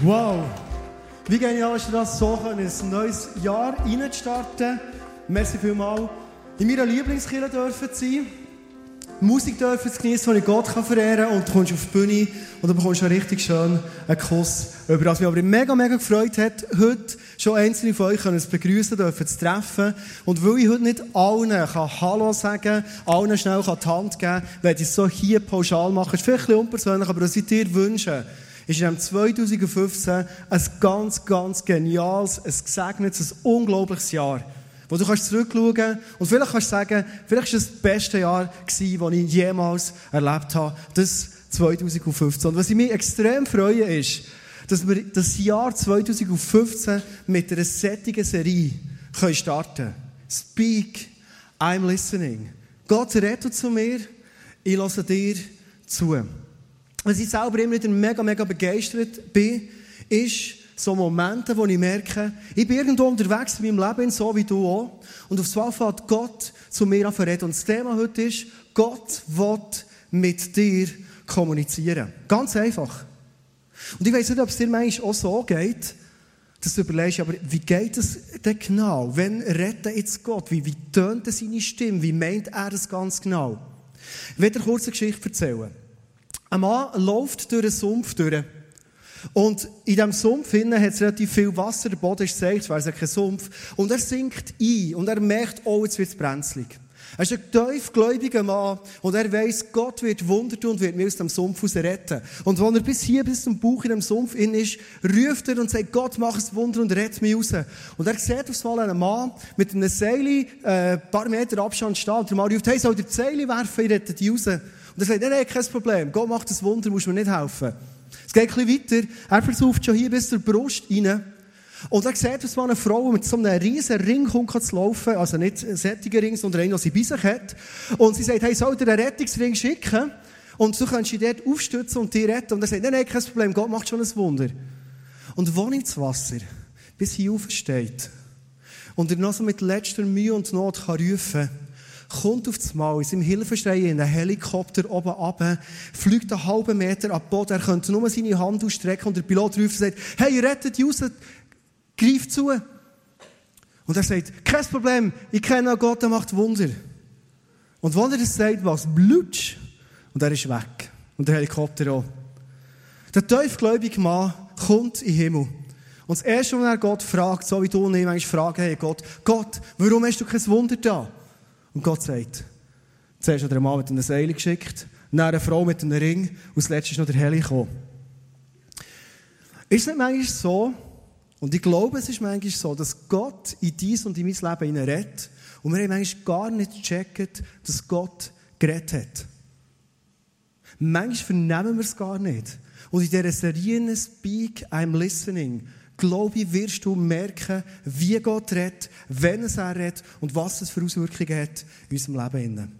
Wow! Wie genial ist das, so in ein neues Jahr reinzustarten? Merci vielmals. In meiner Lieblingskirche dürfen sein. Musik dürfen zu genießen, die ich Gott verehren kann. Und du kommst auf die Bühne und dann bekommst du einen richtig schönen Kuss. Über das mich aber mega, mega gefreut hat, heute schon einzelne von euch können es begrüßen dürfen, zu treffen. Und weil ich heute nicht allen kann Hallo sagen allen schnell kann die Hand geben werde ich es so hier pauschal machen. Das ist vielleicht ein bisschen unpersönlich, aber was ich dir wünsche, ist in 2015 ein ganz, ganz geniales, ein gesegnetes, ein unglaubliches Jahr. Wo du kannst zurückschauen und vielleicht kannst du sagen, vielleicht war es das beste Jahr das ich jemals erlebt habe. Das 2015. Und was ich mich extrem freue, ist, dass wir das Jahr 2015 mit einer sättigen Serie können starten Speak, I'm listening. Gott redet zu mir, ich lasse dir zu. Was ich selber immer wieder mega, mega begeistert bin, ist so Momente, wo ich merke, ich bin irgendwo unterwegs in meinem Leben, so wie du auch. Und auf einmal fährt Gott zu mir an reden. Und das Thema heute ist, Gott will mit dir kommunizieren. Ganz einfach. Und ich weiß nicht, ob es dir manchmal auch so geht, dass du überlegst, aber wie geht es denn genau? Wenn redet jetzt Gott? Wie, wie tönt seine Stimme? Wie meint er das ganz genau? Ich werde dir kurz eine Geschichte erzählen. Ein Mann läuft durch einen Sumpf durch. Und in diesem Sumpf hat es relativ viel Wasser, der Boden ist seicht, weil es ja kein Sumpf. Und er sinkt ein und er merkt, oh, jetzt wird es brenzlig. Er ist ein tiefgläubiger Mann und er weiß, Gott wird Wunder tun und wird mir aus dem Sumpf raus retten. Und wenn er bis hier, bis zum Bauch in dem Sumpf in ist, ruft er und sagt, Gott, mach es Wunder und rett mich raus. Und er sieht aufs Mal einen Mann mit einem Seil, äh, ein paar Meter Abstand stehen. Und der Mann ruft, hey, soll der Seil werfen, ich rette dich raus. Und er sagt, nein, nein, kein Problem. Gott macht das Wunder, musst mir nicht helfen. Es geht ein bisschen weiter. Er versucht schon hier bis zur Brust rein. Und er sieht, dass eine Frau mit so einem riesen Ring kommt zu laufen. Also nicht ein sättiger Ring, sondern einen, den sie bei sich hat. Und sie sagt, hey, soll dir einen Rettungsring schicken? Und du kannst dich dort aufstützen und dich retten. Und er sagt, nein, nein, kein Problem, Gott macht schon ein Wunder. Und wo ins Wasser, bis hier aufsteht, und er noch so mit letzter Mühe und Not kann rufen kommt auf das Mal in seinem Hilfeschrei in einen Helikopter oben runter, fliegt einen halben Meter ab Boden, er könnte nur seine Hand ausstrecken und der Pilot ruft und sagt, hey, rettet die raus, greif zu. Und er sagt, kein Problem, ich kenne Gott, der macht Wunder. Und wenn er das sagt, was blutsch, und er ist weg. Und der Helikopter auch. Der tiefgläubige Mann kommt in den Himmel. Und das Erste, was er Gott fragt, so wie du und ich manchmal fragen, hey Gott, Gott, warum hast du kein Wunder da? Und Gott sagt, zuerst hat er einen Mann mit einer Seile geschickt, dann eine Frau mit einem Ring und als letztes ist noch der Heli gekommen. Ist es nicht manchmal so, und ich glaube, es ist manchmal so, dass Gott in dies und in mein Leben redet und wir haben manchmal gar nicht gecheckt, dass Gott geredet hat. Manchmal vernehmen wir es gar nicht. Und in dieser Serie Speak, I'm Listening glaube ich, wirst du merken, wie Gott redet, wenn es er redet und was es für Auswirkungen hat in unserem Leben.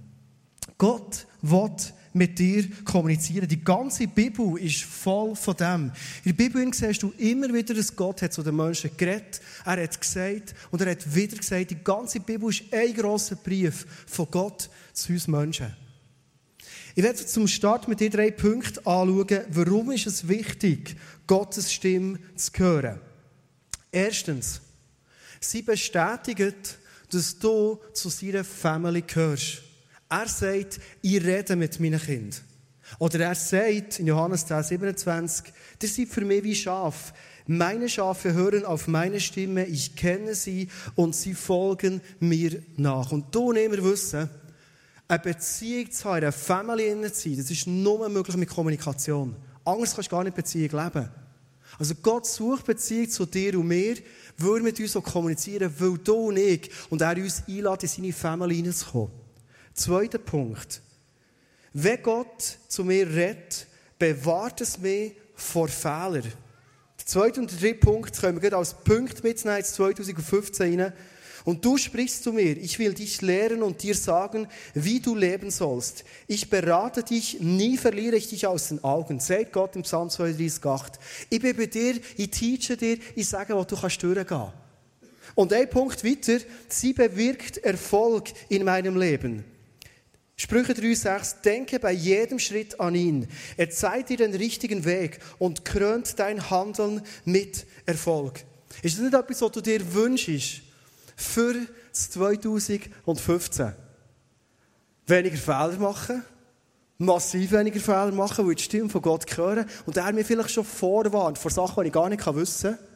Gott will mit dir kommunizieren. Die ganze Bibel ist voll von dem. In der Bibel siehst du immer wieder, dass Gott hat zu den Menschen geredet, er hat gesagt und er hat wieder gesagt, die ganze Bibel ist ein grosser Brief von Gott zu uns Menschen. Ich werde zum Start mit dir drei Punkte anschauen, warum ist es wichtig, Gottes Stimme zu hören. Erstens, sie bestätigt, dass du zu seiner Family gehörst. Er sagt, ich rede mit meinen Kindern. Oder er sagt in Johannes 10, 27, ihr seid für mich wie Schaf. Meine Schafe hören auf meine Stimme, ich kenne sie und sie folgen mir nach. Und du wir wissen, eine Beziehung zu haben, eine Family zu sein, das ist nur möglich mit Kommunikation. Anders kannst du gar nicht Beziehung leben. Also Gott sucht Beziehung zu dir und mir, will mit uns kommunizieren, will du und ich und er uns einlädt, in seine Family hineinzukommen. Zweiter Punkt. Wenn Gott zu mir redet, bewahrt es mich vor Fehlern. Der zweite und der dritte Punkt können wir als Punkt mitnehmen, 2015 rein. Und du sprichst zu mir, ich will dich lehren und dir sagen, wie du leben sollst. Ich berate dich, nie verliere ich dich aus den Augen. Sagt Gott im Psalm 32, 8. Ich bin bei dir, ich teache dir, ich sage, wo du kannst durchgehen. Und ein Punkt weiter, sie bewirkt Erfolg in meinem Leben. Sprüche 3,6, denke bei jedem Schritt an ihn. Er zeigt dir den richtigen Weg und krönt dein Handeln mit Erfolg. Ist das nicht etwas, was du dir wünschst für 2015? Weniger Fehler machen, massiv weniger Fehler machen, weil die Stimme von Gott hören und er mir vielleicht schon vorwarnt vor Sachen, die ich gar nicht wissen kann.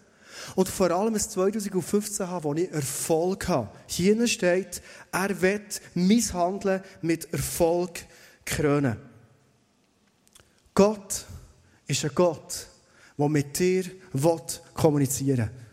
Und vor allem ein 2015 haben, wo ich Erfolg habe. Hier steht, er wird Handeln mit Erfolg krönen. Gott ist ein Gott, der mit dir kommunizieren will.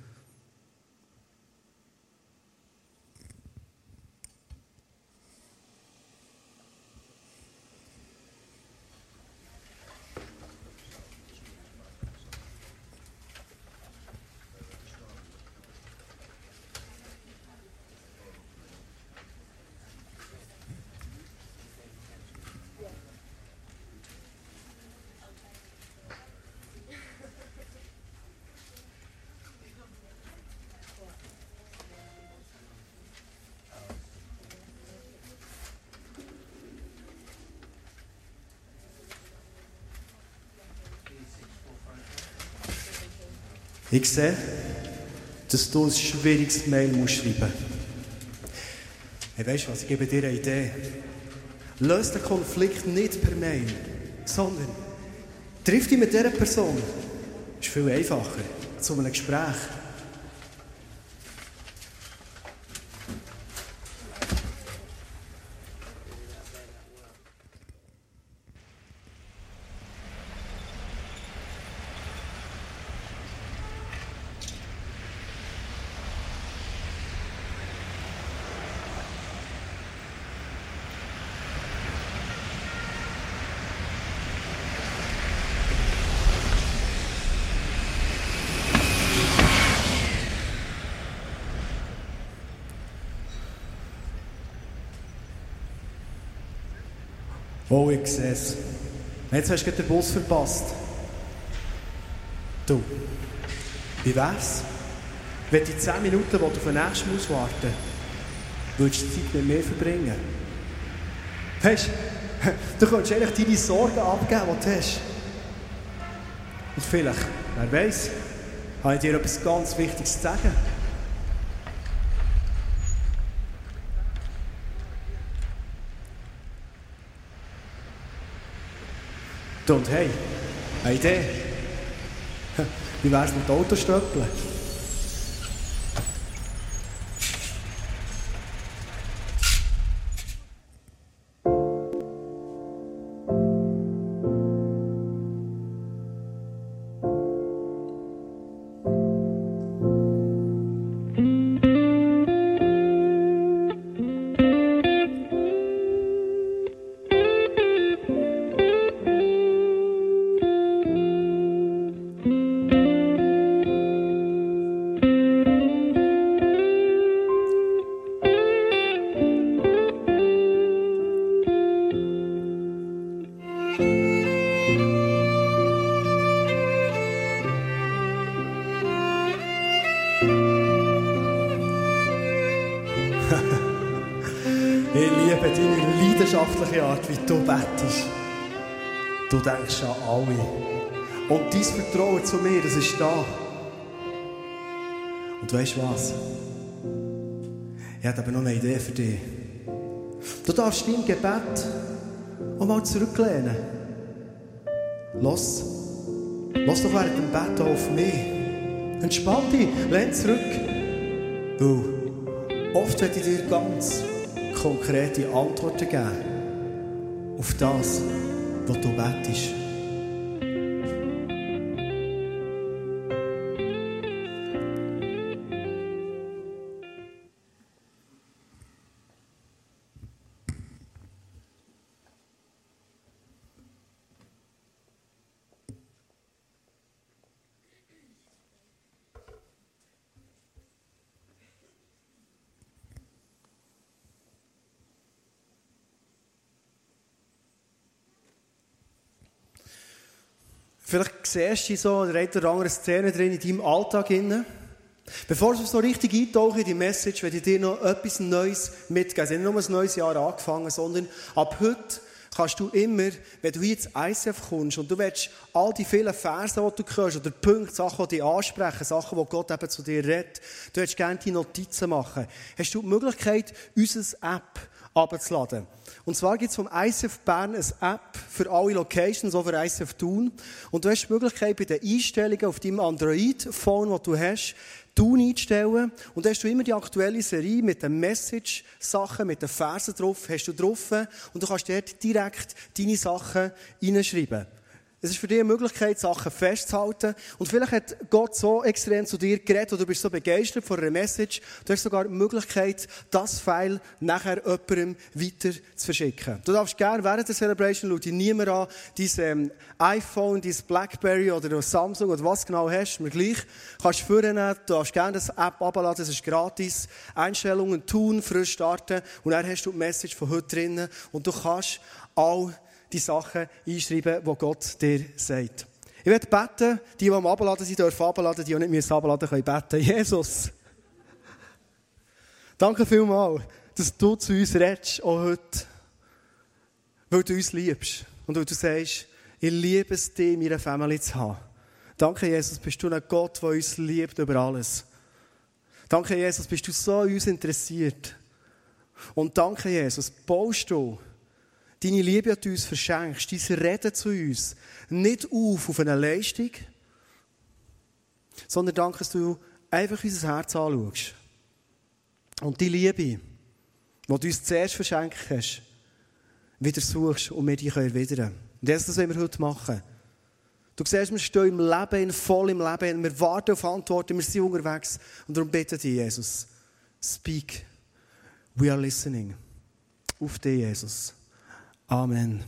Dass du ein schwieriges Mail schreiben musst. Hey, weißt du was? Ich gebe dir eine Idee. Löse den Konflikt nicht per Mail, sondern triff dich mit dieser Person. Das ist viel einfacher. Zu einem Gespräch. Oh, ich sehe es. Jetzt hast du den Bus verpasst. Du, wie wär's, wenn die 10 Minuten, die du auf den nächsten musst warten würdest du Zeit mit mir verbringen? Weißt du könntest eigentlich deine Sorgen abgeben, die du hast. Und vielleicht, wer weiß, habe ich dir etwas ganz Wichtiges zu sagen. Und hey, eine Idee. Wie wär's mit Autostöppeln? Und weißt du was? Ich habe aber noch eine Idee für dich. Du darfst dein Gebet auch mal zurücklehnen. Los. Los doch während dem Bett auf mich. Entspann dich, lehn zurück. Du, oft werde ich dir ganz konkrete Antworten geben auf das, was du betest. Vielleicht siehst du so eine oder andere Szene drin in deinem Alltag. Drin. Bevor wir so richtig eintauchen in die Message, werde ich dir noch etwas Neues mitgeben. Es ist nicht nur ein neues Jahr angefangen, sondern ab heute kannst du immer, wenn du hier ins ICF kommst und du willst all die vielen Verse, die du hörst, oder Punkte, Sachen, die dich ansprechen, Sachen, die Gott eben zu dir redet, du willst gerne die Notizen machen, hast du die Möglichkeit, unsere App abzuladen. Und zwar gibt es vom ICF Bern eine App für alle Locations, auch für ICF Thun. Und du hast die Möglichkeit, bei den Einstellungen auf deinem Android-Phone, das du hast, Tun einstellen. Und da hast du immer die aktuelle Serie mit den Message-Sachen, mit den Versen drauf, hast du drauf. Und du kannst dort direkt deine Sachen reinschreiben. Es ist für dich eine Möglichkeit, Sachen festzuhalten. Und vielleicht hat Gott so extrem zu dir geredet oder du bist so begeistert von einer Message, du hast sogar die Möglichkeit, das File nachher jemandem weiter zu verschicken. Du darfst gerne während der Celebration, schau dich niemand an, dein ähm, iPhone, dein Blackberry oder Samsung oder was genau hast, mir gleich, kannst du vornehmen, du darfst gerne das App abladen, das ist gratis, Einstellungen tun, frisch starten und dann hast du die Message von heute drinnen und du kannst all die Sachen einschreiben, die Gott dir sagt. Ich werde beten, die, die am Abladen sind, dürfen abladen, die, die nicht mehr abladen können, beten. Jesus, danke vielmals, dass du zu uns redest, auch heute, weil du uns liebst und weil du sagst, ich liebe es, dich in meiner Familie zu haben. Danke, Jesus, bist du ein Gott, der uns liebt über alles. Danke, Jesus, bist du so uns interessiert. Und danke, Jesus, baust du deine Liebe an uns verschenkst, dein Reden zu uns, nicht auf auf eine Leistung, sondern danke, dass du einfach unser Herz anschaust. Und die Liebe, die du uns zuerst verschenkt hast, wieder suchst und wir die erwidern. Und das das, was wir heute machen. Du siehst, wir stehen im Leben, voll im Leben, wir warten auf Antworten, wir sind unterwegs. Und darum beten dich, Jesus, speak. We are listening. Auf dich, Jesus. Amen.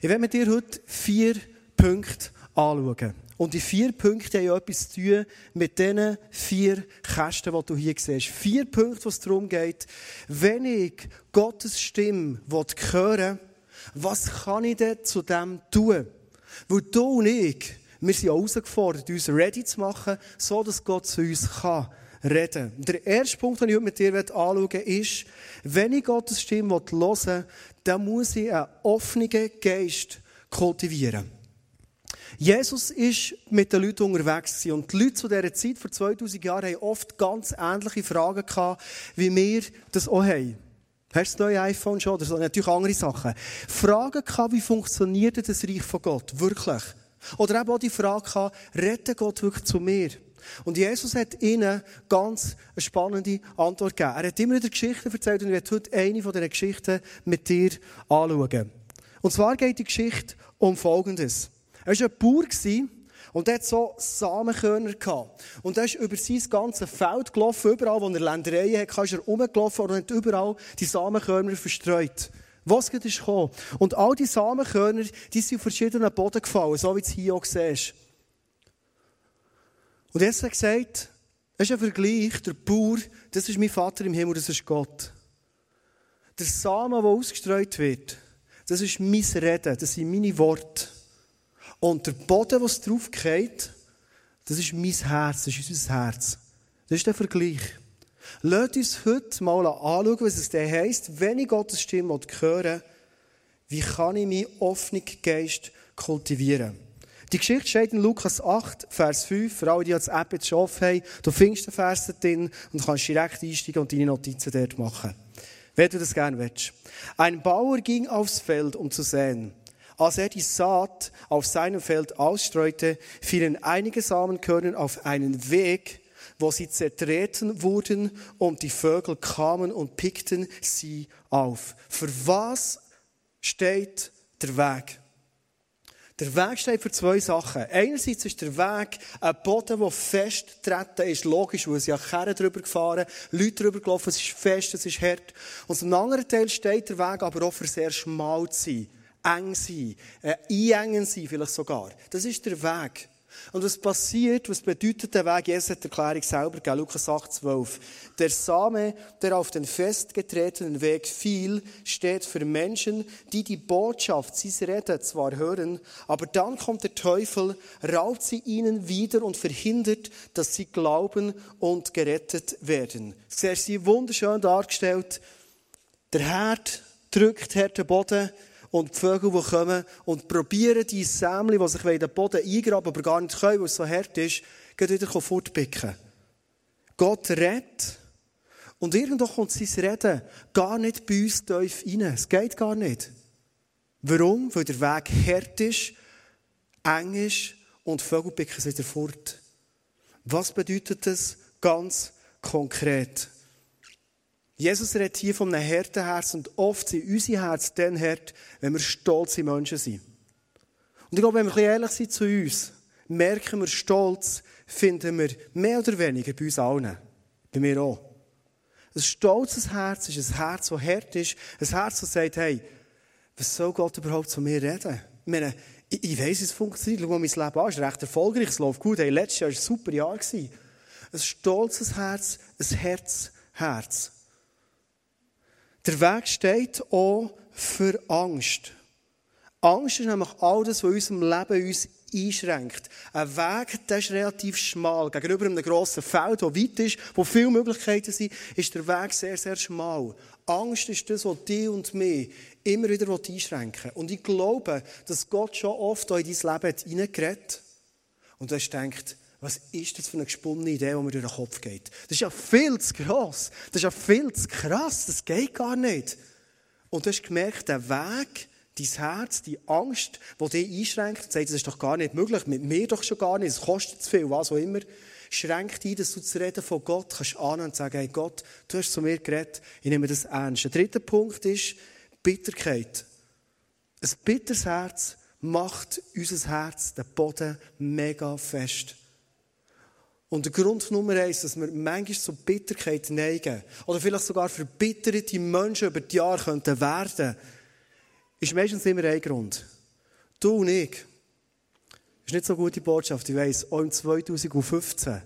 Ich werde mit dir heute vier Punkte anschauen. Und die vier Punkte haben etwas zu tun mit diesen vier Kästen, die du hier siehst. Vier Punkte, wo es darum geht, wenn ich Gottes Stimme will, was kann ich denn zu dem tun? Weil du und ich, wir sind herausgefordert, uns ready zu machen, so dass Gott zu uns kann reden. Der erste Punkt, den ich heute mit dir anschauen will, ist, wenn ich Gottes Stimme hören will, dann muss ich einen offenen Geist kultivieren. Jesus ist mit den Leuten unterwegs und die Leute zu dieser Zeit, vor 2000 Jahren, haben oft ganz ähnliche Fragen gehabt, wie wir das auch haben. Hast du das neue iPhone schon oder? Natürlich andere Sachen. Fragen gehabt, wie funktioniert das Reich von Gott? Wirklich? Oder eben auch die Frage gehabt, rettet Gott wirklich zu mir? Und Jesus hat ihnen ganz spannende Antwort gegeben. Er hat immer wieder Geschichten erzählt und ich werde heute eine von Geschichten mit dir anschauen. Und zwar geht die Geschichte um Folgendes. Er war ein Bauer und er hat so Samenkörner gehabt. Und er ist über sein ganzes Feld gelaufen, überall, wo er Ländereien hatte, ist er rumgelaufen und hat überall die Samenkörner verstreut. Was geht gekommen? Und all die Samenkörner, die sind auf verschiedenen Boden gefallen, so wie du es hier auch siehst. Und jetzt hat er gesagt, es ist ein Vergleich, der Bauer, das ist mein Vater im Himmel, das ist Gott. Der Samen, der ausgestreut wird, das ist mein Reden, das sind meine Worte. Und der Boden, was drauf geht, das ist mein Herz, das ist unser Herz. Das ist der Vergleich. Lasst uns heute mal anschauen, was es denn heisst, wenn ich Gottes Stimme höre, wie kann ich meinen offenen Geist kultivieren? Die Geschichte steht in Lukas 8, Vers 5. Für alle, die das App jetzt schon haben, du findest den Vers drin und kannst direkt einsteigen und deine Notizen dort machen. Wenn du das gerne willst. Ein Bauer ging aufs Feld, um zu säen. Als er die Saat auf seinem Feld ausstreute, fielen einige Samenkörner auf einen Weg, wo sie zertreten wurden und die Vögel kamen und pickten sie auf. Für was steht der Weg? Der Weg steht für zwei Sachen. Einerseits ist der Weg ein Boden, der fest treten ist. Logisch, weil es ja Kerren drüber gefahren, Leute drüber gelaufen, es ist fest, es ist hart. Und zum anderen Teil steht der Weg aber auch für sehr schmal zu sein, eng sein, äh, einengen sein vielleicht sogar. Das ist der Weg. Und was passiert, was bedeutet der Weg? Jesus hat die Erklärung selber gegeben, Lukas 8, 12. Der Same, der auf den festgetretenen Weg fiel, steht für Menschen, die die Botschaft, sie reden zwar hören, aber dann kommt der Teufel, raubt sie ihnen wieder und verhindert, dass sie glauben und gerettet werden. Sehr sie wunderschön dargestellt. Der Herd drückt den Boden, und die Vögel, die kommen und probieren, die Sämli, die sich in den Boden eingraben, aber gar nicht können, weil es so hart ist, geht wieder fortpicken. Gott redet. Und irgendwo kommt sein Reden gar nicht bei uns tief rein. Es geht gar nicht. Warum? Weil der Weg hart ist, eng ist und Vögel picken sie wieder fort. Was bedeutet das ganz konkret? Jesus redet hier von einem harten Herz und oft sind unsere Herzen dann hart, wenn wir stolze Menschen sind. Und ich glaube, wenn wir ehrlich sind zu uns, merken wir, Stolz finden wir mehr oder weniger bei uns allen. Bei mir auch. Ein stolzes Herz ist ein Herz, das hart ist. Ein Herz, das sagt, hey, was soll Gott überhaupt zu mir reden? Ich meine, ich, ich weiss, es funktioniert. Schau mal mein Leben an. Es ist recht erfolgreich. Es läuft gut. Hey, letztes Jahr war ein super Jahr. Ein stolzes Herz, ein Herzherz. Der Weg steht auch für Angst. Angst ist nämlich all das, was unserem Leben uns einschränkt. Ein Weg, der ist relativ schmal. Gegenüber einem grossen Feld, das weit ist, wo viele Möglichkeiten sind, ist der Weg sehr, sehr schmal. Angst ist das, was dich und mich immer wieder einschränken will. Und ich glaube, dass Gott schon oft in dein Leben hineingeredet hat. Und du hast gedacht, was ist das für eine gesponnene Idee, die mir durch den Kopf geht? Das ist ja viel zu gross. Das ist ja viel zu krass. Das geht gar nicht. Und du hast gemerkt, der Weg, dein Herz, die Angst, die dich einschränkt, sagt, das ist doch gar nicht möglich, mit mir doch schon gar nicht, es kostet zu viel, was auch immer, schränkt ein, dass du das Reden von Gott kannst annehmen und sagen, hey Gott, du hast zu mir geredet, ich nehme das ernst. Der dritte Punkt ist Bitterkeit. Ein bitteres Herz macht unser Herz, den Boden, mega fest. Und der Grund Nummer eins, dass wir manchmal zu Bitterkeit neigen, oder vielleicht sogar verbitterte Menschen über die Jahre könnten werden, ist meistens immer ein Grund. Du und ich. Das ist nicht so eine gute Botschaft, ich weiss, auch im 2015.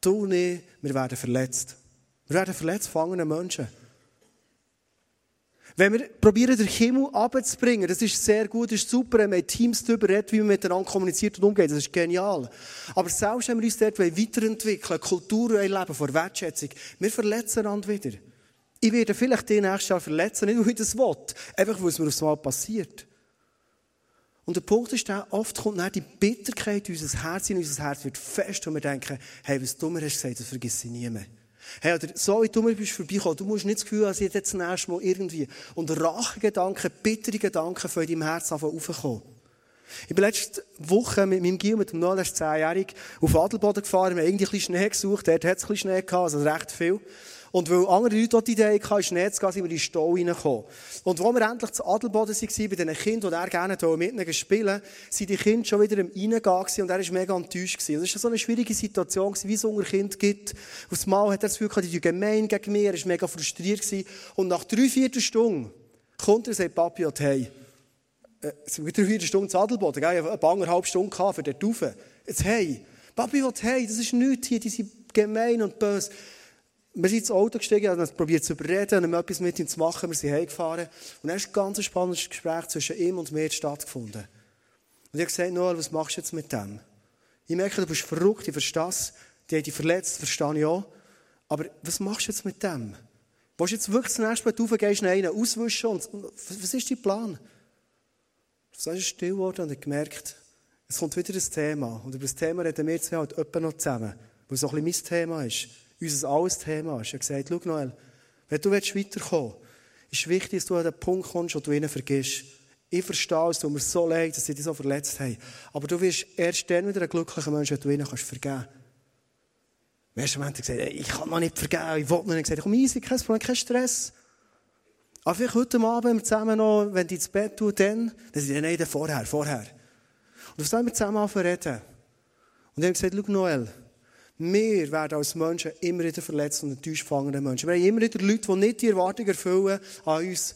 Du und ich, wir werden verletzt. Wir werden verletzt von anderen Menschen. Wenn wir probieren, den Himmel abzubringen, das ist sehr gut, das ist super, wenn man Teams darüber redet, wie man miteinander kommuniziert und umgeht, das ist genial. Aber selbst wenn wir uns dort weiterentwickeln, Kultur leben, vor Wertschätzung, wir verletzen einander wieder. Ich werde vielleicht den nächsten Jahr verletzen, nicht weil ich das will, einfach weil es mir aufs Mal passiert. Und der Punkt ist der, oft kommt dann die Bitterkeit in unser Herz in unser Herz wird fest und wir denken, hey, was du mir hast gesagt, das vergiss ich nie mehr. Hey, oder so wie du bist vorbeigekommen, du musst nicht das Gefühl haben, dass jetzt das nächste Mal irgendwie. Und Rachegedanken, bittere Gedanken von deinem Herzen aufkommen. Ich bin letzte Woche mit meinem Gil, mit dem Noel, ist 10-jährig, auf Adelboden gefahren. Wir haben irgendwie ein bisschen Schnee gesucht. Dort hat es ein bisschen Schnee gehabt, also recht viel. Und weil andere Leute die Idee hatten, Schnee zu gehen, sind wir in den Stall reingekommen. Und wo wir endlich zu Adelboden waren, bei diesen Kindern, die er gerne mit ihnen spielen sind die Kinder schon wieder im Reingehen und er war mega enttäuscht. Gewesen. Und das war so eine schwierige Situation, wie es unter Kind gibt. Aufs Mal hat er das Gefühl gehabt, die gemein gegen mich, er war mega frustriert. Und nach drei, vier Stunden kommt er und sagt, Papi, hey, äh, es sind drei, vier Stunden zu Adelboden, gell? Ich eine halbe Stunde gehabt für den Rauf. Jetzt, hey, Papi, hey, das ist nichts hier, die sind gemein und böse. Wir sind ins Auto gestiegen, haben probiert zu überreden und etwas mit ihm zu machen. Wir sind heimgefahren. Und dann ist ein ganz spannendes Gespräch zwischen ihm und mir stattgefunden. Und ich habe gesagt, Noel, was machst du jetzt mit dem? Ich merke, du bist verrückt, ich verstehe das. Die haben dich verletzt, verstehe ich auch. Aber was machst du jetzt mit dem? Willst du jetzt wirklich zum nächsten Mal raufgehen, einen auswischen? Und, was ist dein Plan? So ist es still geworden und ich gemerkt, es kommt wieder ein Thema. Und über das Thema reden wir zwei halt etwa noch zusammen. Weil es auch ein bisschen mein Thema ist unser alles Thema ist. Er hat gesagt, schau Noel, wenn du weiterkommen willst, ist wichtig, dass du an den Punkt kommst, wo du ihnen vergisst. Ich verstehe es, tut mir so leid, dass sie dich so verletzt haben. Aber du wirst erst dann wieder ein glücklicher Mensch, wenn du ihnen kannst vergeben kannst. Im ersten Moment hat er gesagt, ich kann noch nicht vergeben, ich will noch nicht. Ich gesagt, komm easy, kein Problem, kein Stress. Aber vielleicht heute Abend, zusammen noch, wenn du ins Bett tust, dann, dann sind nein, dann vorher, vorher. Und auf wir zusammen anfangen reden. Und ich habe gesagt, schau Noel, wir werden als Menschen immer wieder verletzt und enttäuscht Menschen. Wir haben immer wieder Leute, die nicht die Erwartungen erfüllen an uns,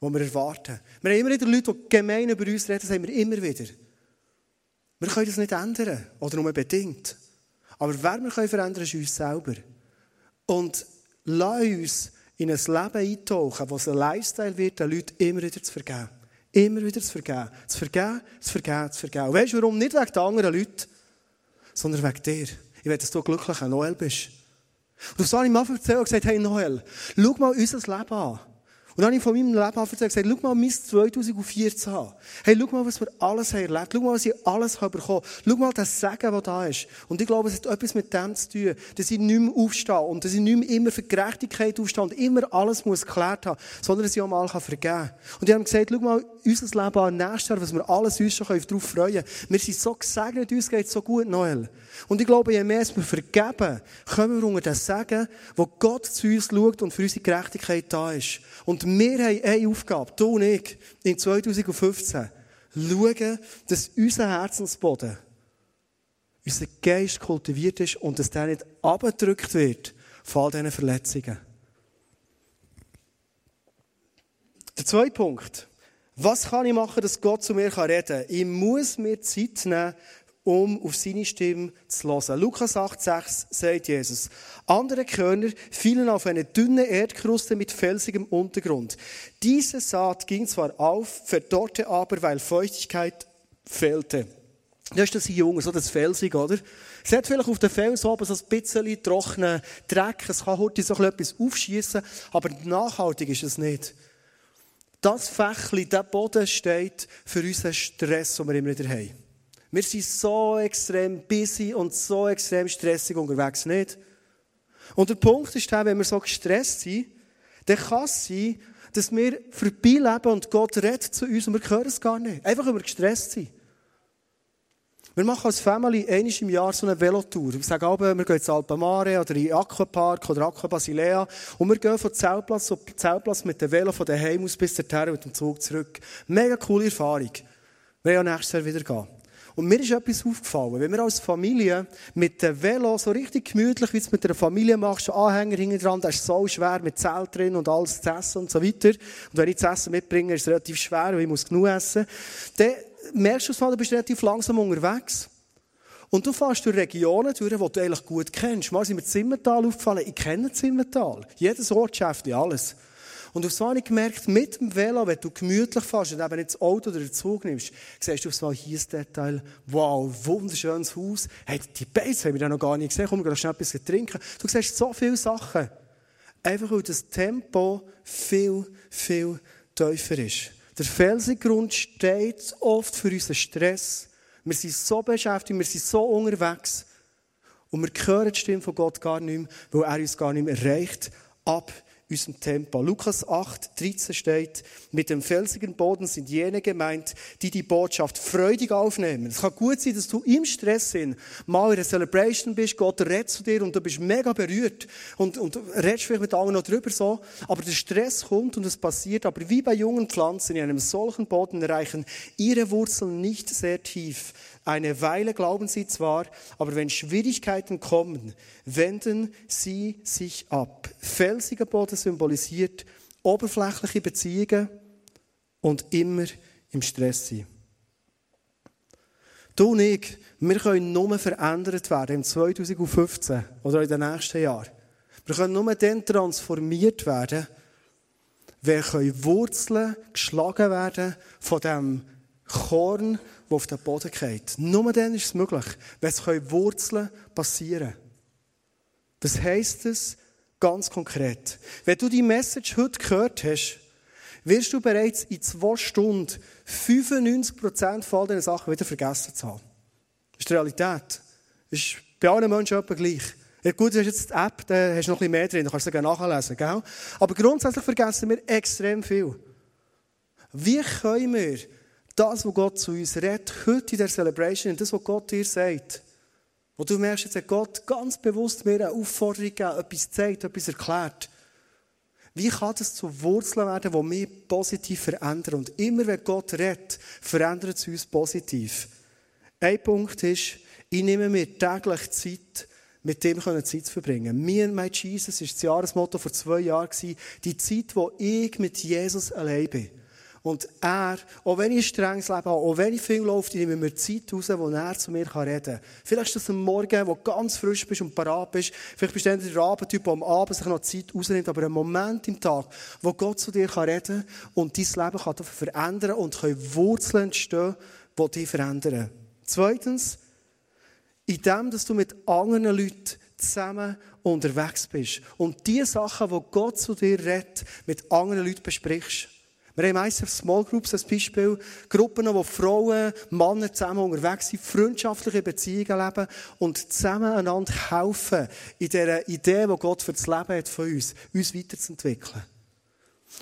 die wir erwarten. Wir haben immer wieder Leute, die gemein über uns reden, das haben wir immer wieder. Wir können das nicht ändern. Oder nur bedingt. Aber wer wir können verändern, ist uns selber. Und lass uns in ein Leben eintauchen, es ein Lifestyle wird, den Leuten immer wieder zu vergeben. Immer wieder zu vergeben. Zu vergeben, zu vergeben, zu vergeben. Und weißt du warum? Nicht wegen der anderen Leute, sondern wegen dir. Ich will, dass du glücklich ein Noel bist. Und so habe ich mir erzählt und gesagt, hey Noel, schau mal unser Leben an. Und dann habe ich von meinem Leben erzählt und gesagt, schau mal mein 2014 an. Hey, schau mal, was wir alles haben erlebt. Schau mal, was ich alles habe bekommen. Schau mal das Segen, das da ist. Und ich glaube, es hat etwas mit dem zu tun, dass ich nicht mehr aufstehe und dass ich nicht mehr immer für Gerechtigkeit aufstehe und immer alles muss geklärt haben, sondern dass ich auch mal vergeben kann. Und ich habe gesagt, schau mal unser Leben an, nächstes Jahr, was wir alles uns schon darauf freuen können. Wir sind so gesegnet, uns geht so gut, Noel. Und ich glaube, je mehr wir vergeben, kommen wir unter das Segen, wo Gott zu uns schaut und für unsere Gerechtigkeit da ist. Und wir haben eine Aufgabe, du und ich, in 2015, schauen, dass unser Herzensboden, unser Geist kultiviert ist und dass der nicht abgedrückt wird von all diesen Verletzungen. Der zweite Punkt. Was kann ich machen, dass Gott zu mir reden kann? Ich muss mir Zeit nehmen, um auf seine Stimme zu hören. Lukas 8,6 sagt Jesus. Andere Körner fielen auf eine dünne Erdkruste mit felsigem Untergrund. Diese Saat ging zwar auf, verdorrte aber, weil Feuchtigkeit fehlte. Das ist das Junge, so das Felsig, oder? Es hat vielleicht auf den Fels oben so ein bisschen trockenen Dreck, es kann heute so etwas aufschießen, aber nachhaltig ist es nicht. Das Fächli, der Boden steht für unseren Stress, den wir immer wieder haben. Wir sind so extrem busy und so extrem stressig unterwegs, nicht? Und der Punkt ist wenn wir so gestresst sind, dann kann es sein, dass wir vorbeileben und Gott redet zu uns und wir hören es gar nicht. Einfach, weil wir gestresst sind. Wir machen als Family einmal im Jahr so eine Velotour. Ich sage aber, wir gehen ins Alpamare oder in Aquapark oder Aqua Basilea und wir gehen von Zeltplatz zu Zeltplatz mit dem Velo von daheim aus bis dorthin mit dem Zug zurück. Mega coole Erfahrung. Wir werden nächstes Jahr wieder gehen. Und mir ist etwas aufgefallen. Wenn wir als Familie mit dem Velo so richtig gemütlich, wie du es mit einer Familie machst, Anhänger hinten dran, das ist so schwer mit Zelt drin und alles zu essen und so weiter. Und wenn ich das Essen mitbringe, ist es relativ schwer, weil ich muss genug essen. Dann merkst du, du bist relativ langsam unterwegs. Und du fährst durch Regionen durch, die du eigentlich gut kennst. Mal sind wir Zimmertal aufgefallen. Ich kenne Zimmertal. Jedes Ortschaft, alles. Und auf so habe ich gemerkt, mit dem Velo, wenn du gemütlich fährst und eben nicht das Auto oder den Zug nimmst, siehst du auf so hier das Detail, wow, wunderschönes Haus. Hey, die Base haben wir noch gar nicht gesehen, komm, wir gehen schnell etwas trinken. Du siehst so viele Sachen. Einfach weil das Tempo viel, viel tiefer ist. Der Felsengrund steht oft für unseren Stress. Wir sind so beschäftigt, wir sind so unterwegs. Und wir hören die Stimme von Gott gar nicht mehr, weil er uns gar nicht mehr erreicht. Ab unserem Tempo. Lukas 8, 13 steht, mit dem felsigen Boden sind jene gemeint, die die Botschaft freudig aufnehmen. Es kann gut sein, dass du im Stress sind, mal in einer Celebration bist, Gott redet zu dir und du bist mega berührt und, und redest vielleicht mit anderen noch drüber so, aber der Stress kommt und es passiert, aber wie bei jungen Pflanzen in einem solchen Boden erreichen ihre Wurzeln nicht sehr tief. Eine Weile glauben sie zwar, aber wenn Schwierigkeiten kommen, wenden sie sich ab. Felsiger Boden symbolisiert oberflächliche Beziehungen und immer im Stress sein. Du und ich, wir können nur verändert werden im 2015 oder in den nächsten Jahren. Wir können nur dann transformiert werden, wenn Wurzeln geschlagen werden von dem Korn, das auf den Boden geht. Nur dann ist es möglich, wenn es Wurzeln passieren können. Was heisst es ganz konkret? Wenn du die Message heute gehört hast, wirst du bereits in zwei Stunden 95% von all diesen Sachen wieder vergessen zu haben. Das ist die Realität. Das ist bei allen Menschen etwa gleich. Ja, gut, du hast jetzt die App, da hast du noch ein bisschen mehr drin, da kannst du es nachlesen, gell? Aber grundsätzlich vergessen wir extrem viel. Wie können wir das, was Gott zu uns redet, heute in der Celebration, das, was Gott dir sagt, wo du merkst, jetzt hat Gott ganz bewusst mir eine Aufforderung gegeben, etwas zeigt, etwas erklärt. Wie kann das zu Wurzeln werden, die mich positiv verändern? Und immer wenn Gott redet, verändert es uns positiv. Ein Punkt ist, ich nehme mir täglich Zeit, mit dem Zeit zu verbringen. Me and my Jesus war das Jahresmotto vor zwei Jahren. Die Zeit, wo ich mit Jesus allein bin. Und er, auch wenn ich ein strenges Leben habe, auch wenn ich viel läuft, nehme mir Zeit raus, wo er zu mir reden kann. Vielleicht ist das ein Morgen, wo du ganz frisch bist und parat bist. Vielleicht bist du der Abendtyp, der am Abend sich noch Zeit rausnimmt, aber ein Moment im Tag, wo Gott zu dir reden kann und dein Leben kann verändern und können Wurzeln entstehen, die dich verändern. Zweitens, in dem, dass du mit anderen Leuten zusammen unterwegs bist und die Sachen, die Gott zu dir redet, mit anderen Leuten besprichst. Wir haben meistens Small Groups als Beispiel, Gruppen, wo Frauen, Männer zusammen unterwegs sind, freundschaftliche Beziehungen leben und zusammen einander helfen, in dieser Idee, die Gott für das Leben hat von uns, uns weiterzuentwickeln.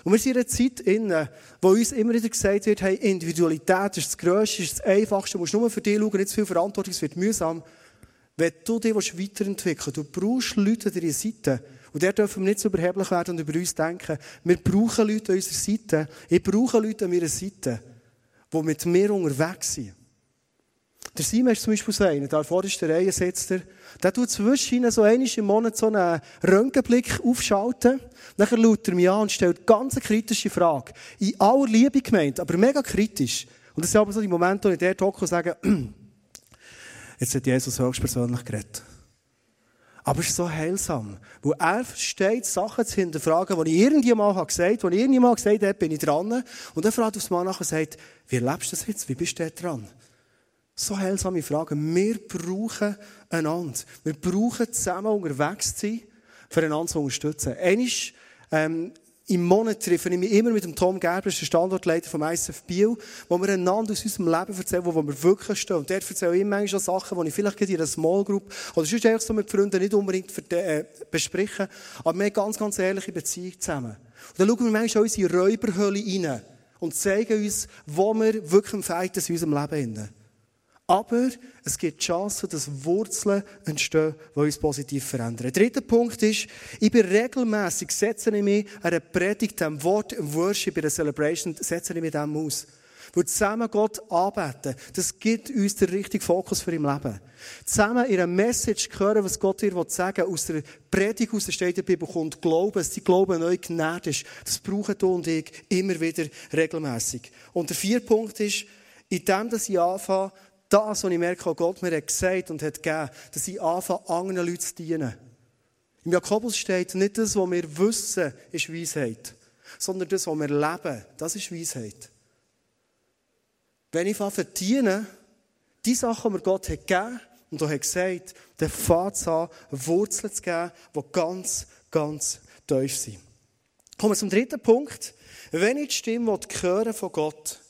Und wir sind in einer Zeit inne, wo uns immer wieder gesagt wird, hey, Individualität ist das Größte, ist das Einfachste, du musst nur für dich schauen, nicht zu viel Verantwortung, es wird mühsam. Wenn du dich weiterentwickeln willst, du brauchst Leute an deiner Seite. Und der dürfen wir nicht so überheblich werden und über uns denken. Wir brauchen Leute an unserer Seite. Ich brauche Leute an meiner Seite, die mit mir unterwegs sind. Der Simon ist zum Beispiel so einer, der Reihe sitzt er. Der tut zwischen so einmal im Monat so einen Röntgenblick aufschalten. Nachher schaut er mich an und stellt ganz eine kritische Frage. In aller Liebe gemeint, aber mega kritisch. Und das sind aber so die Momente, wo ich der hocke und sage, jetzt hat Jesus höchstpersönlich geredet. Aber es ist so heilsam, wo er versteht, Sachen zu hinterfragen, die ich irgendjemand gesagt habe, die ich irgendjemand gesagt habe, bin ich dran. Und er fragt aufs Mal nachher und sagt, wie erlebst du das jetzt? Wie bist du dran? So heilsame Fragen. Wir brauchen einander. Wir brauchen zusammen unterwegs zu sein, für einander zu unterstützen. Einmal, ähm, im Monat treffe ich mich immer mit dem Tom Gerber, der Standortleiter vom ISF Biel, wo wir einander aus unserem Leben erzählen, wo wir wirklich stehen. Und der erzählt immer manchmal Sachen, die ich vielleicht in einer Small Group oder sonst einfach so mit Freunden nicht unbedingt äh, besprechen. Aber wir haben ganz, ganz ehrliche Beziehung zusammen. Und dann schauen wir manchmal auch in unsere Räuberhöhle rein und zeigen uns, wo wir wirklich im sind in unserem Leben. Sind. Aber es gibt Chancen, dass Wurzeln entstehen, die uns positiv verändern. Der dritte Punkt ist, ich bin regelmässig, setze ich mich einer Predigt, einem Wort, im Worship, in der Celebration, setze ich mich dem aus. Weil zusammen Gott anbeten, das gibt uns den richtigen Fokus für im Leben. Zusammen in einer Message hören, was Gott dir sagen will, aus der Predigt, aus der Steht der Bibel kommt Glauben, dass die Glauben neu genährt ist. Das brauchen du und ich immer wieder regelmässig. Und der vierte Punkt ist, in dem, dass ich anfange, das, was ich merke, was Gott mir hat gesagt und hat gegeben, dass ich anfange, anderen Leuten zu dienen. Im Jakobus steht, nicht das, was wir wissen, ist Weisheit, sondern das, was wir leben, das ist Weisheit. Wenn ich dienen, die Sachen, die mir Gott hat gegeben und er hat gesagt, dann fängt es an, Wurzeln zu geben, die ganz, ganz tief sind. Kommen wir zum dritten Punkt. Wenn ich die Stimme von Gott,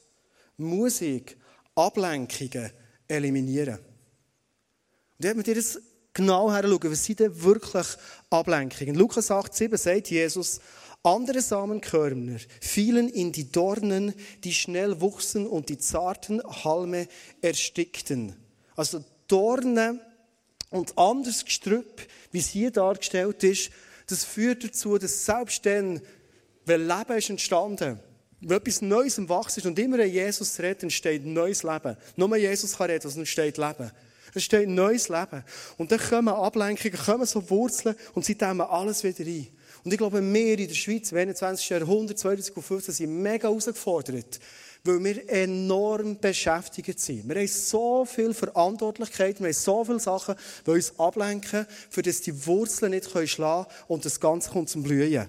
muss ich Ablenkungen eliminieren. Und wenn wir dir das genau heranschauen, was sind denn wirklich Ablenkungen? In Lukas 8, 7 sagt Jesus, andere Samenkörner fielen in die Dornen, die schnell wuchsen und die zarten Halme erstickten. Also Dornen und anderes Gestrüpp, wie es hier dargestellt ist, das führt dazu, dass selbst dann, wenn Leben ist entstanden, wenn etwas Neues im Wachsen ist und immer an Jesus redet, entsteht neues Leben. Nur Jesus kann reden, also entsteht Leben. Es entsteht neues Leben. Und dann kommen Ablenkungen, kommen so Wurzeln und sie dämmen alles wieder ein. Und ich glaube, wir in der Schweiz im 21. Jahrhundert, 2015, sind mega herausgefordert, weil wir enorm beschäftigt sind. Wir haben so viel Verantwortlichkeit, wir haben so viele Sachen, die uns ablenken, für dass die Wurzeln nicht schlagen können und das Ganze kommt zum Blühen.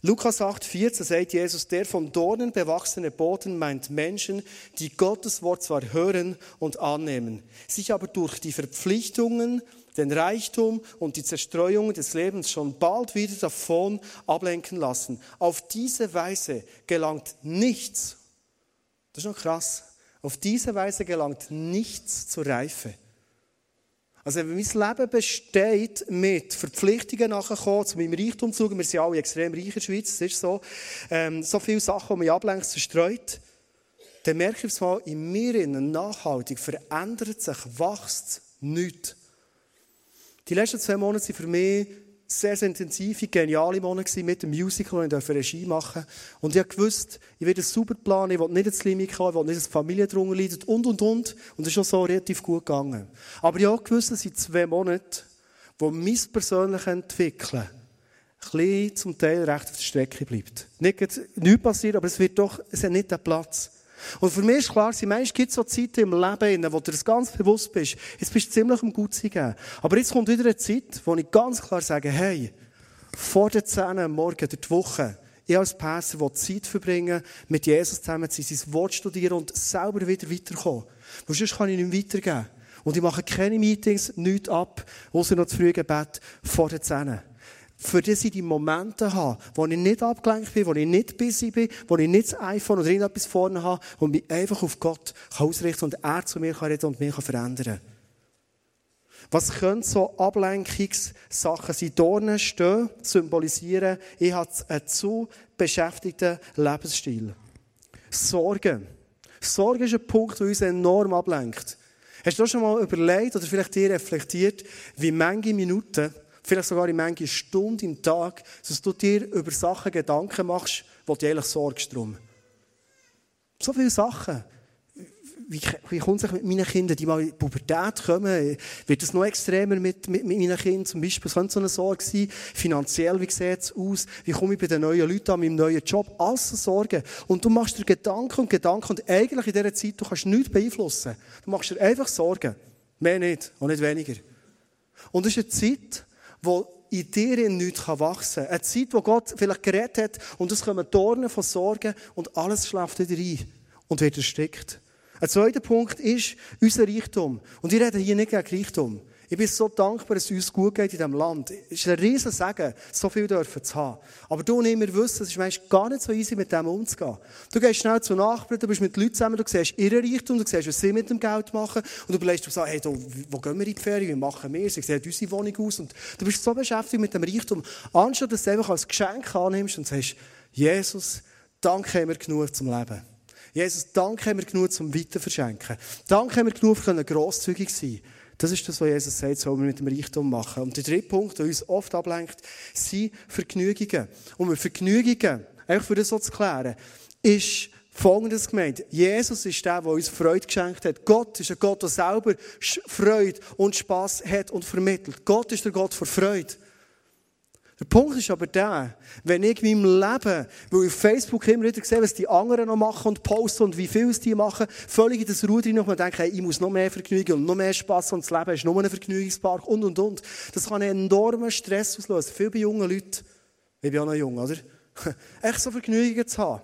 Lukas 8, 14 sagt Jesus, der von Dornen bewachsene Boden meint Menschen, die Gottes Wort zwar hören und annehmen, sich aber durch die Verpflichtungen, den Reichtum und die Zerstreuungen des Lebens schon bald wieder davon ablenken lassen. Auf diese Weise gelangt nichts, das ist noch krass, auf diese Weise gelangt nichts zur Reife. Also wenn mein Leben besteht mit Verpflichtungen nachzukommen, zu meinem Reichtum zu wir sind alle extrem reich in der Schweiz, das ist so, ähm, so viele Sachen, die mich ablenken, zerstreut, dann merke ich mal, in mir nachhaltig verändert sich, wächst nichts. Die letzten zwei Monate sind für mich sehr, sehr intensive, geniale Monate mit dem Musical, und ich Regie machen Und ich wusste, ich werde es super planen, ich will nicht ins Limit kommen, ich will nicht, dass die Familie drunter leidet und, und, und. Und es ist auch so relativ gut gegangen. Aber ich habe gewusst, es sind zwei Monate, wo mein persönliches Entwickeln klein zum Teil recht auf der Strecke bleibt. Nicht, nichts passiert, aber es wird doch, es hat nicht den Platz. Und für mich ist klar, manchmal gibt es so Zeiten im Leben, wo du das ganz bewusst bist. Jetzt bist du ziemlich am Gutsein Aber jetzt kommt wieder eine Zeit, wo ich ganz klar sage, hey, vor den Zähnen morgen durch die Woche, ich als Pastor will Zeit verbringen, mit Jesus zusammen zu sein, sein Wort studieren und selber wieder weiterkommen. Weil sonst kann ich nicht weitergeben. Und ich mache keine Meetings, nichts ab, außer noch das frühe Gebet vor den Zähnen für das ich die Momente habe, wo ich nicht abgelenkt bin, wo ich nicht busy bin, wo ich nicht das iPhone oder irgendetwas vorne habe und mich einfach auf Gott ausrichten und er zu mir kann reden und mich verändern kann. Was können so Ablenkungssachen sein? Dornen stehen, symbolisieren, ich habe einen zu beschäftigten Lebensstil. Sorgen. Sorge ist ein Punkt, der uns enorm ablenkt. Hast du schon mal überlegt oder vielleicht dir reflektiert, wie manche Minuten vielleicht sogar in manche Stunden im Tag, dass du dir über Sachen Gedanken machst, wo du eigentlich sorgst drum. So viele Sachen. Wie, wie kommt es mit meinen Kindern, die mal in die Pubertät kommen? Wird es noch extremer mit, mit, mit meinen Kindern? Zum Beispiel, könnte so eine Sorge sein. Finanziell, wie sieht es aus? Wie komme ich bei den neuen Leuten an meinem neuen Job? Alles so Sorgen. Und du machst dir Gedanken und Gedanken und eigentlich in dieser Zeit, du kannst nichts beeinflussen. Du machst dir einfach Sorgen. Mehr nicht und nicht weniger. Und es ist eine Zeit, wo in dir nichts wachsen kann. Eine Zeit, wo Gott vielleicht geredet hat und es kommen Dornen von Sorgen und alles schläft wieder ein und wird erstickt. Ein zweiter Punkt ist unser Reichtum. Und ich rede hier nicht gegen Reichtum. Ich bin so dankbar, dass es uns gut geht in diesem Land. Es ist ein riesen Segen, so viel dürfen zu haben. Aber du und ich, wir wissen, es ist manchmal gar nicht so easy, mit dem umzugehen. Du gehst schnell zu Nachbarn, du bist mit Leuten zusammen, du siehst ihre Reichtum, du siehst, was sie mit dem Geld machen. Und du überlegst, du sagst, hey, du, wo gehen wir in die Ferien, wie machen wir Sie sehen unsere Wohnung aus. Und du bist so beschäftigt mit dem Reichtum, anstatt dass du es einfach als Geschenk annimmst und sagst, Jesus, danke haben wir genug zum Leben. Jesus, danke haben wir genug zum Weiterverschenken. Danke haben wir genug, können grosszügig sein das ist das, was Jesus sagt, soll wir mit dem Reichtum machen. Und der dritte Punkt, der uns oft ablenkt, sind Vergnügungen. Und mit Vergnügungen, einfach für das so zu klären, ist Folgendes gemeint. Jesus ist der, der uns Freude geschenkt hat. Gott ist ein Gott, der selber Freude und Spass hat und vermittelt. Gott ist der Gott für Freude. Der Punkt ist aber der, wenn ich in meinem Leben, weil ich auf Facebook immer wieder sehe, was die anderen noch machen und posten und wie viel es die machen, völlig in das Ruder noch und denke, hey, ich muss noch mehr Vergnügen und noch mehr Spass und das Leben ist nur ein Vergnügungspark und und und. Das kann einen enormen Stress auslösen. Viel bei jungen Leuten. Ich bin auch noch jung, oder? Echt so Vergnügungen zu haben.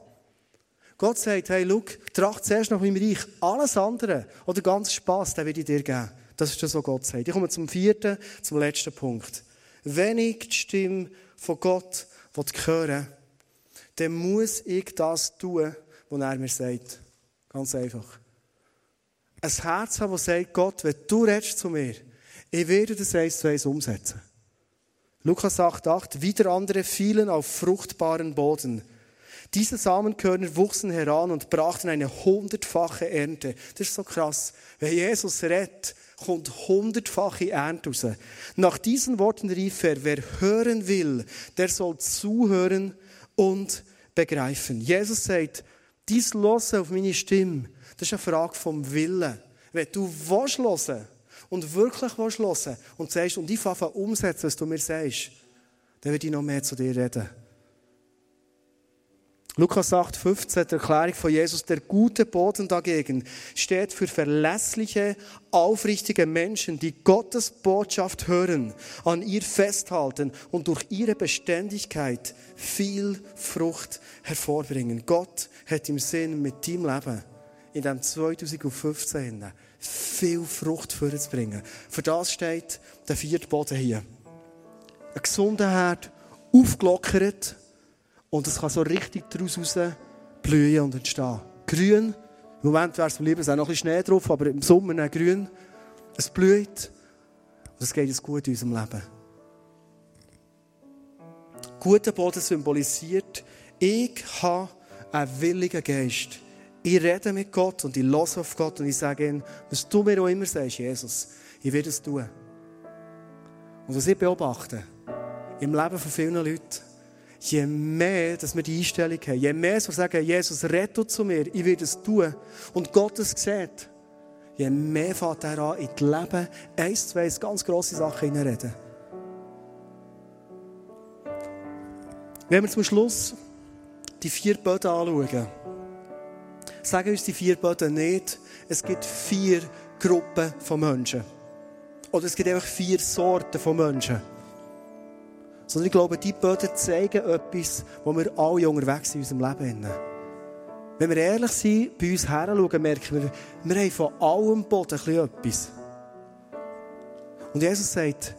Gott sagt, hey, schau, tracht zuerst nach meinem Reich. Alles andere oder ganz Spass, den werde ich dir geben. Das ist das, was Gott sagt. Ich komme zum vierten, zum letzten Punkt wenn ich die Stimme von Gott hören dann muss ich das tun, was er mir sagt. Ganz einfach. Ein Herz haben, das sagt, Gott, wenn du redest zu mir, ich werde das eins zu eins umsetzen. Lukas 8,8 Wieder andere fielen auf fruchtbaren Boden. Diese Samenkörner wuchsen heran und brachten eine hundertfache Ernte. Das ist so krass. Wenn Jesus redet, kommt hundertfache Ernte raus. Nach diesen Worten rief er, wer hören will, der soll zuhören und begreifen. Jesus sagt, dies Hören auf meine Stimme, das ist eine Frage vom Willen. Wenn du willst hören und wirklich willst hören und sagst, und ich fange umsetzen, was du mir sagst, dann werde ich noch mehr zu dir reden. Lukas 8, 15, die Erklärung von Jesus, der gute Boden dagegen steht für verlässliche, aufrichtige Menschen, die Gottes Botschaft hören, an ihr festhalten und durch ihre Beständigkeit viel Frucht hervorbringen. Gott hat im Sinn mit deinem Leben in dem 2015 viel Frucht vorzubringen. Für das steht der vierte Boden hier. Ein gesunder Herd, aufgelockert, und es kann so richtig daraus raus blühen und entstehen. Grün. Im Moment wäre es lieber, es ist noch ein bisschen Schnee drauf, aber im Sommer grün. Es blüht. Und es geht uns gut in unserem Leben. Guter Boden symbolisiert, ich habe einen willigen Geist. Ich rede mit Gott und ich höre auf Gott und ich sage ihm, was du mir auch immer sagst, Jesus, ich werde es tun. Und was ich beobachte, im Leben von vielen Leuten, je mehr, dass wir die Einstellung haben, je mehr wir sagen, Jesus, rette zu mir, ich werde es tun, und Gott es sieht, je mehr fährt er an, in das Leben eins, zwei ganz grosse Sachen hineinreden. Wenn wir zum Schluss die vier Böden anschauen, sagen uns die vier Böden nicht, es gibt vier Gruppen von Menschen. Oder es gibt einfach vier Sorten von Menschen. Sondern ich glaube, die Böden zeigen etwas, wo wir alle unterwegs sind in unserem Leben. Wenn wir ehrlich sind, bei uns heranschauen, merken wir, wir haben von allem Boden etwas. Und Jesus sagt,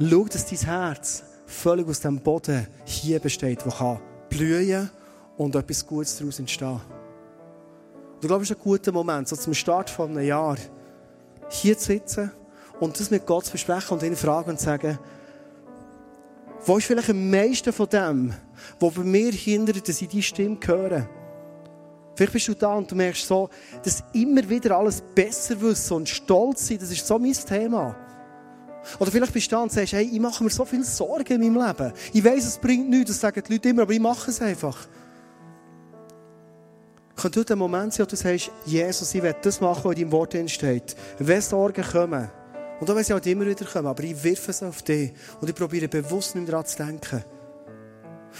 schau, dass dein Herz völlig aus dem Boden hier besteht, wo kann blühen und etwas Gutes daraus entstehen. Und ich glaube, es ist ein guter Moment, so zum Start von einem Jahr, hier zu sitzen und das mit Gott zu besprechen und ihn fragen und zu sagen, wo ist vielleicht am meisten von dem, was bei mir hindert, dass ich die Stimme höre? Vielleicht bist du da und du merkst so, dass immer wieder alles besser wissen und stolz sein, das ist so mein Thema. Oder vielleicht bist du da und sagst, hey, ich mache mir so viel Sorgen in meinem Leben. Ich weiß, es bringt nichts, das sagen die Leute immer, aber ich mache es einfach. Könnte heute ein Moment sein, wo du sagst, Jesus, ich will das machen, was in deinem Wort steht. Wenn Sorgen kommen, und auch wenn sie halt immer wieder kommen, aber ich wirfe es auf dich und ich probiere bewusst nicht daran zu denken.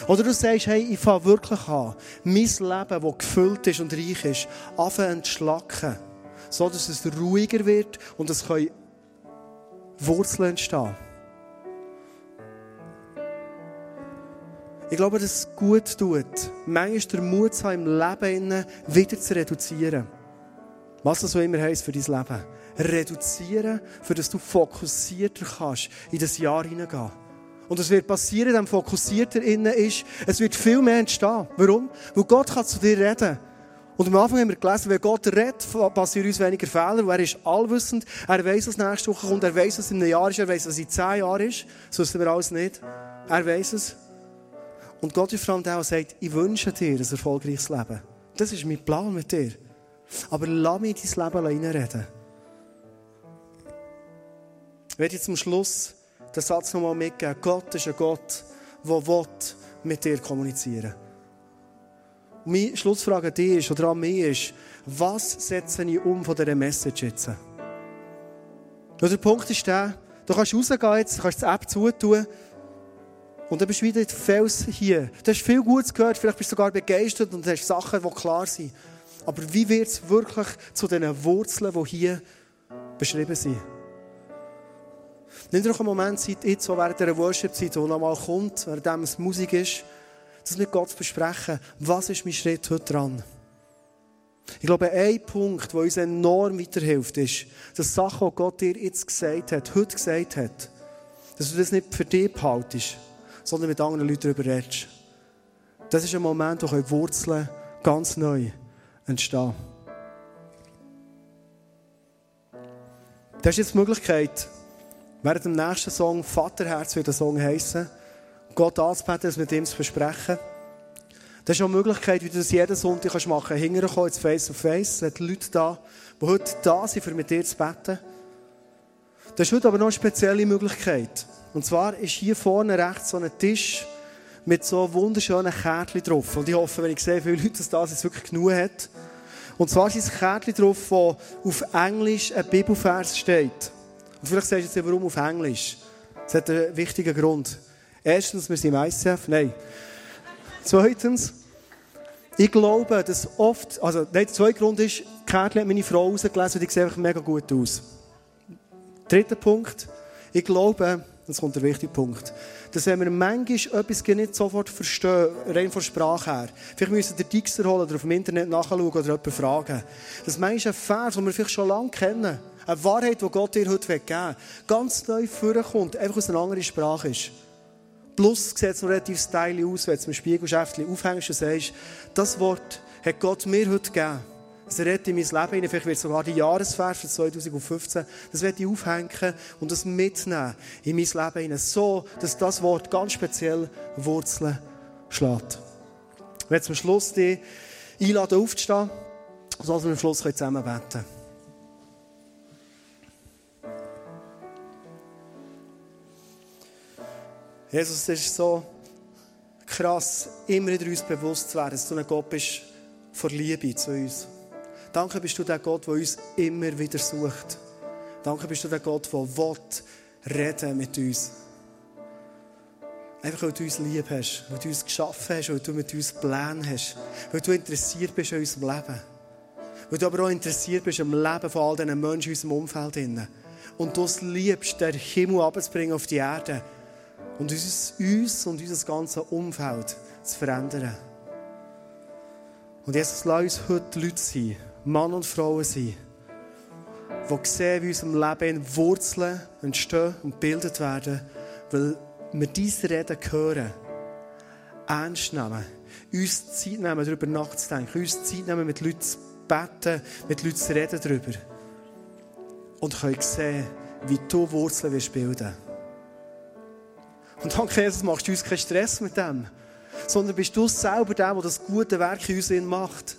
Oder du sagst, hey, ich fange wirklich an, mein Leben, das gefüllt ist und reich ist, anfangen zu schlacken, so dass es ruhiger wird und es können Wurzeln entstehen. Ich glaube, dass es gut tut, manchmal den Mut zu haben, im Leben wieder zu reduzieren. Was das so immer heisst für dein Leben. Reduzieren, für dass du fokussierter kannst in das Jahr hineingehen. Und es wird passieren, wenn fokussierter innen ist, es wird viel mehr entstehen. Warum? Weil Gott kann zu dir reden. Und am Anfang haben wir gelesen, wenn Gott redet, passieren uns weniger Fehler, weil er ist allwissend. Er weiß, was nächste Woche kommt, er weiß, was in einem Jahr ist, er weiß, was in zehn Jahren ist. So wissen wir alles nicht. Er weiß es. Und Gott ist vor allem der, der sagt, ich wünsche dir ein erfolgreiches Leben. Das ist mein Plan mit dir. Aber lass mich dein Leben reinreden. Ich werde jetzt zum Schluss den Satz nochmal mitgeben. Gott ist ein Gott, der mit dir kommunizieren will. Und meine Schlussfrage an dich ist, oder an mich ist, was setze ich um von dieser Message jetzt? Und der Punkt ist der, du kannst rausgehen jetzt, kannst die App zutun und dann bist du wieder in Fels hier. Du hast viel Gutes gehört, vielleicht bist du sogar begeistert und hast Sachen, die klar sind. Aber wie wird es wirklich zu diesen Wurzeln, die hier beschrieben sind? Nimm dir noch einen Moment Zeit, jetzt so während dieser Worship-Zeit, die noch mal kommt, während es Musik ist, das mit Gott zu besprechen. Was ist mein Schritt heute dran? Ich glaube, ein Punkt, der uns enorm weiterhilft, ist, dass Sachen, die Gott dir jetzt gesagt hat, heute gesagt hat, dass du das nicht für dich behaltest, sondern mit anderen Leuten darüber redest. Das ist ein Moment, wo Wurzeln ganz neu entstehen. Das ist jetzt die Möglichkeit, während dem nächsten Song Vaterherz wird der Song heißen, Gott anzubeten, das mit ihm zu besprechen. Das ist eine Möglichkeit, wie du das jeden Sonntag machen kannst. Hinterher jetzt face to face. Es sind Leute da, die heute da sind, um mit dir zu beten. Das ist heute aber noch eine spezielle Möglichkeit. Und zwar ist hier vorne rechts so ein Tisch mit so wunderschönen Kärtchen drauf. Und ich hoffe, wenn ich sehe, wie viele Leute das da wirklich genug hat. Und zwar ist ein Kärtchen drauf, wo auf Englisch ein Bibelvers steht. Und vielleicht sagst du jetzt, warum auf Englisch? Das hat einen wichtigen Grund. Erstens, wir sind im ICF. Nein. Zweitens, ich glaube, dass oft, also nein, der zweite Grund ist, Kärtchen hat meine Frau rausgelesen und die sieht mega gut aus. Dritter Punkt, ich glaube, das kommt der wichtige Punkt, dass wenn wir manchmal etwas nicht sofort verstehen, rein von Sprache her, vielleicht müssen wir den Dixer holen oder auf dem Internet nachschauen oder jemanden fragen, dass manchmal ein Vers, den wir vielleicht schon lange kennen, eine Wahrheit, die Gott dir heute geben will, ganz neu vorkommt, einfach aus einer anderen Sprache ist. Plus sieht es noch relativ stylisch aus, wenn du ein Spiegelschäftchen aufhängst und sagst, das Wort hat Gott mir heute gegeben. Es rettet in mein Leben hinein. Vielleicht wird sogar die Jahresvers für 2015. Das werde ich aufhängen und das mitnehmen in mein Leben hinein. So, dass das Wort ganz speziell Wurzeln schlägt. Ich werde zum Schluss dich einladen, aufzustehen, sodass wir am Schluss zusammen beten können. Jesus, es ist so krass, immer wieder uns bewusst zu werden, dass du ein Gott bist vor Liebe zu uns. Danke bist du der Gott, der uns immer wieder sucht. Danke bist du der Gott, der will reden mit uns. Einfach weil du uns lieb hast, weil du uns geschaffen hast, weil du mit uns Pläne hast, weil du interessiert bist an unserem Leben. Weil du aber auch interessiert bist am Leben von all diesen Menschen in unserem Umfeld. Und du es liebst, den Himmel abzubringen auf die Erde und uns, uns und unser ganzes Umfeld zu verändern. Und Jesus, lass uns heute Leute sein, Mann und Frauen sein, die sehen, wie in unserem Leben Wurzeln entstehen und gebildet werden, weil wir diese Reden hören, ernst nehmen, uns Zeit nehmen, darüber nachzudenken, uns Zeit nehmen, mit Leuten zu beten, mit Leuten zu reden darüber. Und können sehen, wie du Wurzeln bilden Und danke, Jesus, machst du uns keinen Stress mit dem, sondern bist du selber der, der das gute Werk in uns macht.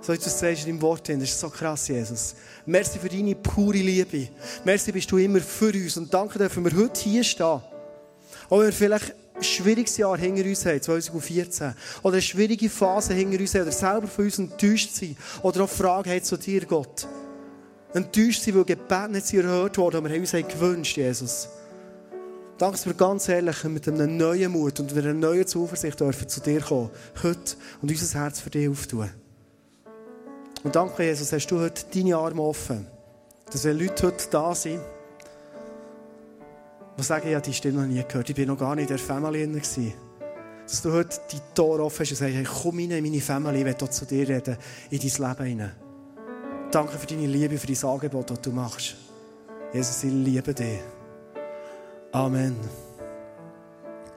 So wie du es sagst in deinem Wort, das ist so krass, Jesus. Merci für deine pure Liebe. Merci bist du immer für uns. Und danke dürfen wir heute hier stehen. Auch wenn wir vielleicht ein schwieriges Jahr hinter uns haben, 2014, oder eine schwierige Phase hinter uns haben, oder selber von uns enttäuscht sind, oder auch Fragen haben zu dir, Gott. Enttäuscht sind, weil Gebet nicht erhört worden, aber wir haben uns gewünscht, Jesus. Danke, dass wir ganz ehrlich mit einem neuen Mut und einer neuen Zuversicht dürfen zu dir kommen, heute, und unser Herz für dich auftun. Und danke, Jesus, hast du heute deine Arme offen, dass wenn Leute heute da sind, die sagen, ja, die Stimme noch nie gehört, ich bin noch gar nicht in der Familie gewesen. Dass du heute die Tore offen hast und sagst, hey, komm rein in meine Familie, ich will zu dir reden, in dein Leben hinein. Danke für deine Liebe, für dein Angebot, das du machst. Jesus, ich liebe dich. Amen.